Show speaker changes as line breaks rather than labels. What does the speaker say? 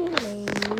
Too.